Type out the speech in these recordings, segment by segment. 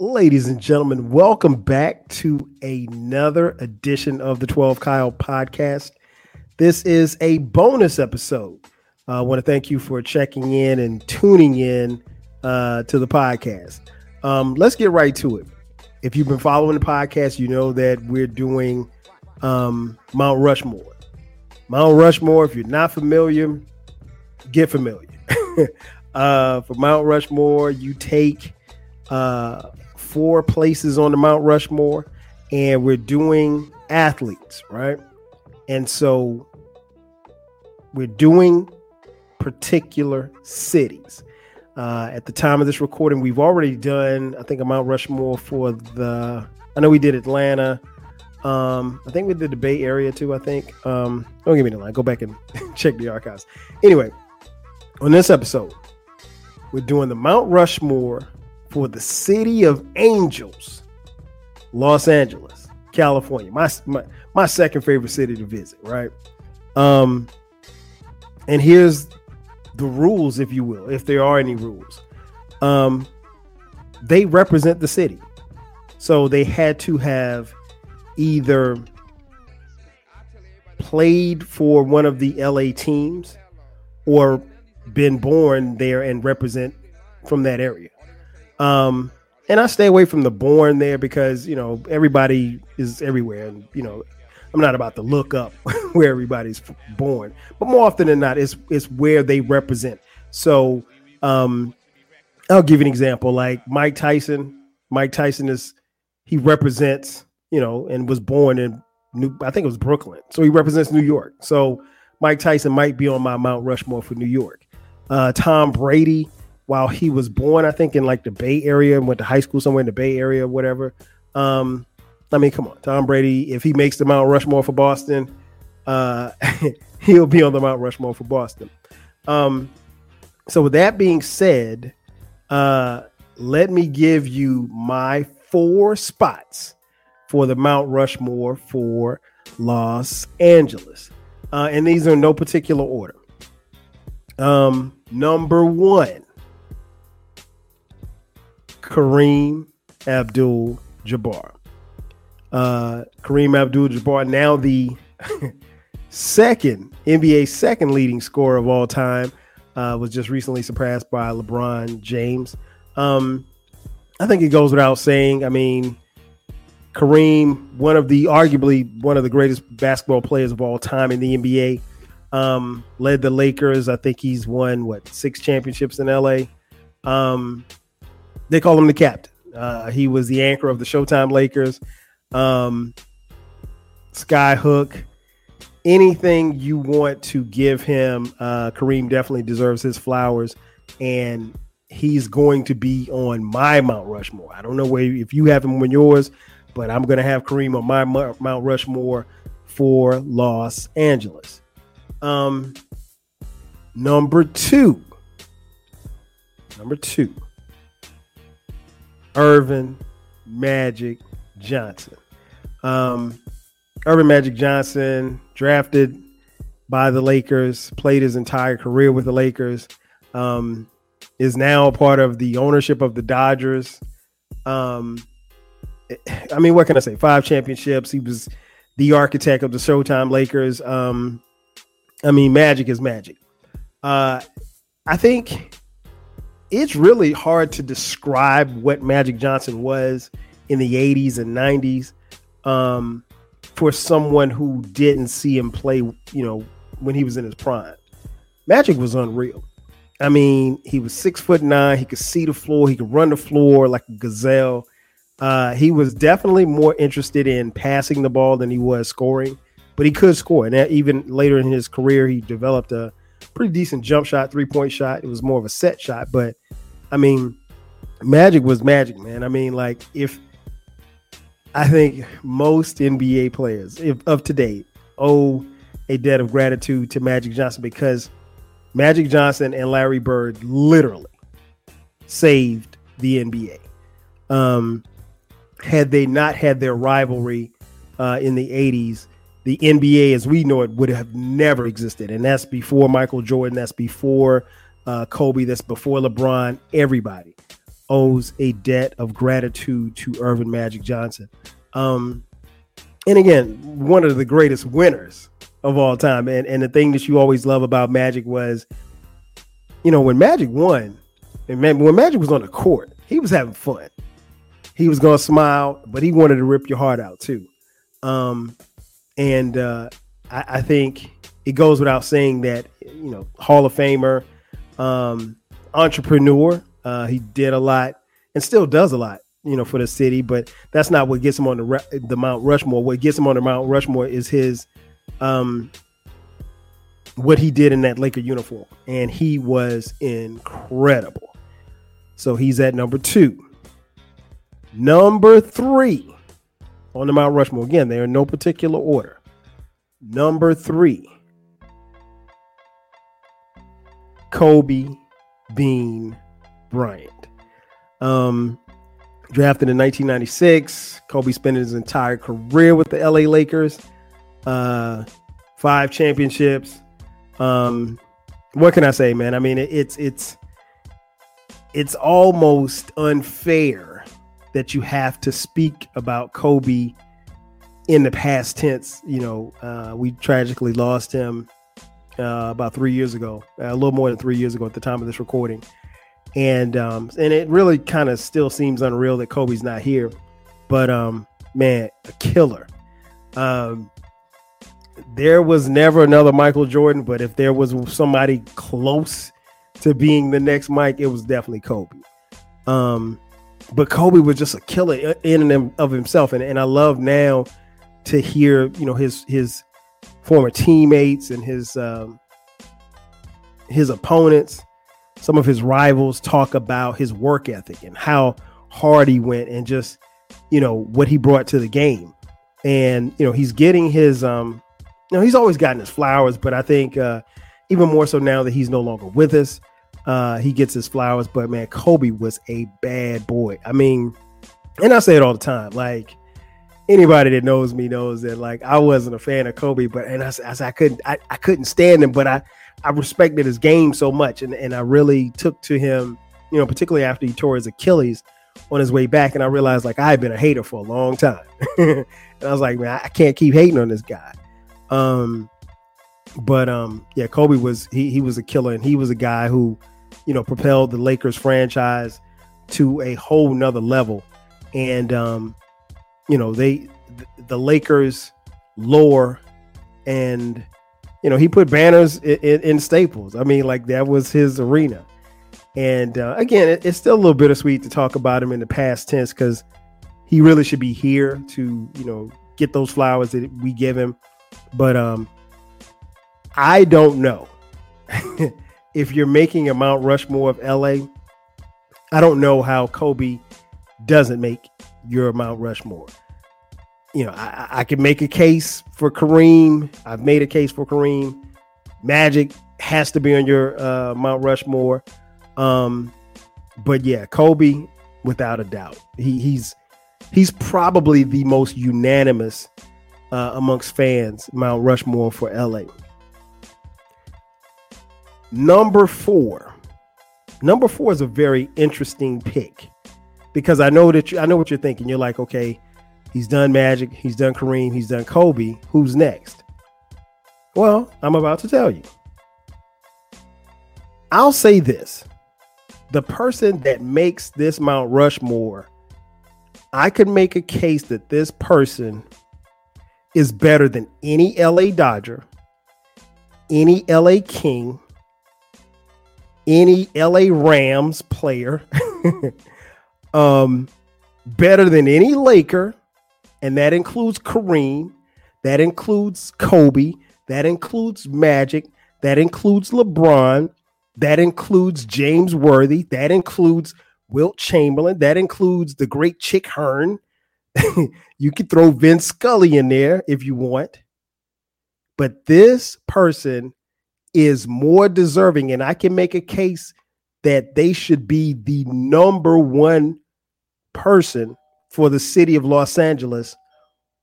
Ladies and gentlemen, welcome back to another edition of the 12 Kyle podcast. This is a bonus episode. Uh, I want to thank you for checking in and tuning in uh, to the podcast. Um, let's get right to it. If you've been following the podcast, you know that we're doing um, Mount Rushmore. Mount Rushmore, if you're not familiar, get familiar. uh, for Mount Rushmore, you take uh, four places on the Mount Rushmore, and we're doing athletes, right? And so we're doing particular cities. Uh, at the time of this recording, we've already done, I think, a Mount Rushmore for the. I know we did Atlanta. Um, I think we did the Bay Area too. I think. Um, don't give me the line. Go back and check the archives. Anyway, on this episode, we're doing the Mount Rushmore for the city of angels, Los Angeles, California. My my, my second favorite city to visit, right? Um, and here's the rules, if you will, if there are any rules. Um, they represent the city. So they had to have either played for one of the LA teams or been born there and represent from that area. Um, and I stay away from the born there because you know everybody is everywhere, and you know I'm not about to look up where everybody's born, but more often than not, it's it's where they represent. So, um, I'll give you an example. Like Mike Tyson, Mike Tyson is he represents, you know, and was born in New, I think it was Brooklyn, so he represents New York. So Mike Tyson might be on my Mount Rushmore for New York. Uh, Tom Brady, while he was born, I think in like the Bay Area and went to high school somewhere in the Bay Area, or whatever. Um, I mean, come on, Tom Brady. If he makes the Mount Rushmore for Boston, uh, he'll be on the Mount Rushmore for Boston. Um, so with that being said, uh, let me give you my four spots for the Mount Rushmore for Los Angeles, uh, and these are in no particular order. Um, number one, Kareem Abdul Jabbar. Uh, Kareem Abdul Jabbar, now the second NBA second leading scorer of all time, uh, was just recently surpassed by LeBron James. Um, I think it goes without saying. I mean, Kareem, one of the arguably one of the greatest basketball players of all time in the NBA, um, led the Lakers. I think he's won what six championships in LA. Um, they call him the captain. Uh, he was the anchor of the Showtime Lakers. Um, Skyhook, anything you want to give him, uh, Kareem definitely deserves his flowers, and he's going to be on my Mount Rushmore. I don't know where if you have him on yours, but I'm going to have Kareem on my Mount Rushmore for Los Angeles. Um, number two, number two, Earvin Magic Johnson. Um, Magic Johnson, drafted by the Lakers, played his entire career with the Lakers, um, is now part of the ownership of the Dodgers. Um, I mean, what can I say? Five championships. He was the architect of the Showtime Lakers. Um, I mean, magic is magic. Uh, I think it's really hard to describe what Magic Johnson was in the 80s and 90s um, for someone who didn't see him play, you know, when he was in his prime. Magic was unreal. I mean, he was six foot nine. He could see the floor. He could run the floor like a gazelle. Uh, he was definitely more interested in passing the ball than he was scoring, but he could score. And even later in his career, he developed a pretty decent jump shot, three point shot. It was more of a set shot, but I mean, Magic was Magic, man. I mean, like if I think most NBA players if, of today owe a debt of gratitude to Magic Johnson because Magic Johnson and Larry Bird literally saved the NBA. Um, had they not had their rivalry uh, in the 80s, the NBA as we know it would have never existed. And that's before Michael Jordan, that's before uh, Kobe, that's before LeBron, everybody owes a debt of gratitude to Earvin Magic Johnson. Um, and again, one of the greatest winners of all time. And and the thing that you always love about Magic was, you know, when Magic won, and when Magic was on the court, he was having fun. He was gonna smile, but he wanted to rip your heart out too. Um, and uh, I, I think it goes without saying that you know Hall of Famer, um, entrepreneur. Uh, he did a lot and still does a lot, you know, for the city. But that's not what gets him on the the Mount Rushmore. What gets him on the Mount Rushmore is his um, what he did in that Laker uniform, and he was incredible. So he's at number two. Number three on the Mount Rushmore. Again, they're in no particular order. Number three, Kobe Bean Bryant. Um, drafted in 1996, Kobe spent his entire career with the LA Lakers. Uh, five championships. Um, what can I say, man? I mean, it, it's it's it's almost unfair that you have to speak about Kobe in the past tense. You know, uh, we tragically lost him uh, about three years ago, a little more than three years ago at the time of this recording, and um, and it really kind of still seems unreal that Kobe's not here, but um, man, a killer. Um, there was never another Michael Jordan, but if there was somebody close to being the next Mike, it was definitely Kobe. Um, but Kobe was just a killer in and of himself, and, and I love now to hear you know his his former teammates and his um, his opponents, some of his rivals talk about his work ethic and how hard he went and just you know what he brought to the game. And you know he's getting his um, you know he's always gotten his flowers, but I think uh, even more so now that he's no longer with us, uh, he gets his flowers. But man, Kobe was a bad boy. I mean, and I say it all the time, like anybody that knows me knows that like I wasn't a fan of Kobe, but and I, I, I couldn't I, I couldn't stand him, but I I respected his game so much, and and I really took to him, you know, particularly after he tore his Achilles on his way back, and I realized like I had been a hater for a long time, and I was like, man, I can't keep hating on this guy. Um, but um, yeah, Kobe was he he was a killer, and he was a guy who, you know, propelled the Lakers franchise to a whole nother level, and um, you know they the Lakers lore and you know he put banners in, in, in Staples. I mean, like that was his arena. And uh, again, it, it's still a little bittersweet to talk about him in the past tense because he really should be here to you know get those flowers that we give him. But um, I don't know if you're making a Mount Rushmore of LA. I don't know how Kobe doesn't make your Mount Rushmore. You know, I, I can make a case for Kareem. I've made a case for Kareem. Magic has to be on your uh, Mount Rushmore. Um, but yeah, Kobe, without a doubt, he, he's he's probably the most unanimous uh, amongst fans Mount Rushmore for LA. Number four. Number four is a very interesting pick because I know that you, I know what you're thinking. You're like, okay, he's done Magic, he's done Kareem, he's done Kobe. Who's next? Well, I'm about to tell you. I'll say this the person that makes this Mount Rushmore, I could make a case that this person is better than any LA Dodger, any LA King, any LA Rams player. um, better than any Laker, and that includes Kareem, that includes Kobe, that includes Magic, that includes LeBron, that includes James Worthy, that includes Wilt Chamberlain, that includes the great Chick Hearn. you can throw Vince Scully in there if you want. But this person is more deserving, and I can make a case that they should be the number one person for the city of Los Angeles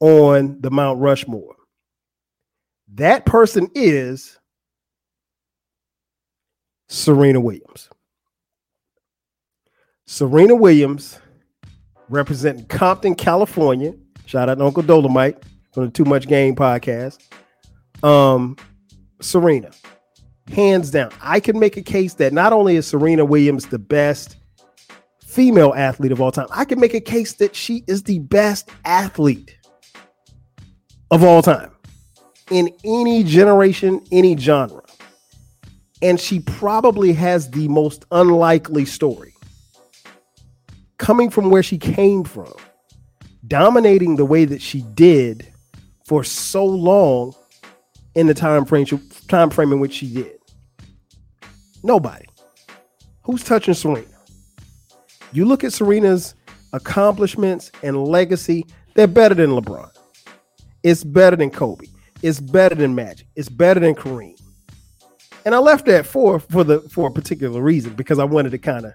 on the Mount Rushmore. That person is Serena Williams. Serena Williams, representing Compton, California. Shout out to Uncle Dolomite from the Too Much Game podcast. Um, Serena, hands down. I can make a case that not only is Serena Williams the best female athlete of all time, I can make a case that she is the best athlete of all time in any generation, any genre. And she probably has the most unlikely story. Coming from where she came from, dominating the way that she did for so long in the time frame time frame in which she did. Nobody. Who's touching Serena? You look at Serena's accomplishments and legacy, they're better than LeBron. It's better than Kobe. It's better than Magic. It's better than Kareem. And I left that for for the for a particular reason because I wanted to kind of,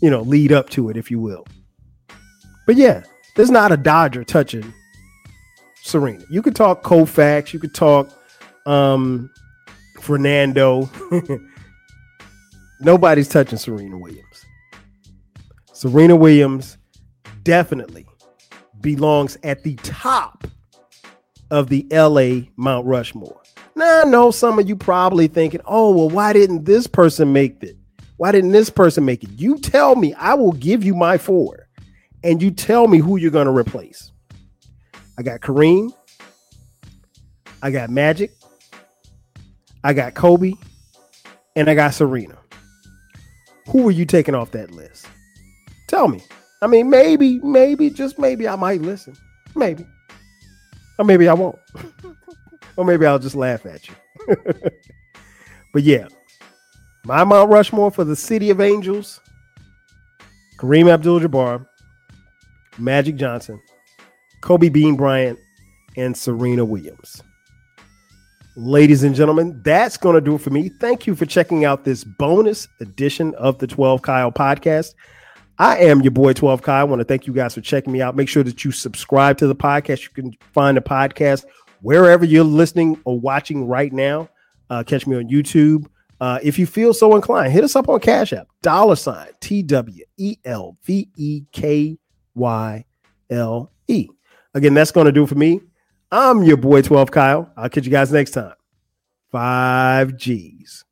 you know, lead up to it, if you will. But yeah, there's not a Dodger touching Serena. You could talk Koufax, you could talk um Fernando. Nobody's touching Serena Williams. Serena Williams definitely belongs at the top of the LA Mount Rushmore. Now, I know some of you probably thinking, oh, well, why didn't this person make it? Why didn't this person make it? You tell me, I will give you my four, and you tell me who you're going to replace. I got Kareem. I got Magic. I got Kobe. And I got Serena. Who are you taking off that list? Tell me. I mean, maybe, maybe, just maybe I might listen. Maybe. Or maybe I won't. or maybe I'll just laugh at you. but yeah, my Mount Rushmore for the City of Angels Kareem Abdul Jabbar, Magic Johnson, Kobe Bean Bryant, and Serena Williams. Ladies and gentlemen, that's going to do it for me. Thank you for checking out this bonus edition of the 12 Kyle podcast. I am your boy 12 Kyle. I want to thank you guys for checking me out. Make sure that you subscribe to the podcast. You can find the podcast wherever you're listening or watching right now. Uh, catch me on YouTube. Uh, if you feel so inclined, hit us up on Cash App, dollar sign T W E L V E K Y L E. Again, that's going to do it for me. I'm your boy 12 Kyle. I'll catch you guys next time. Five G's.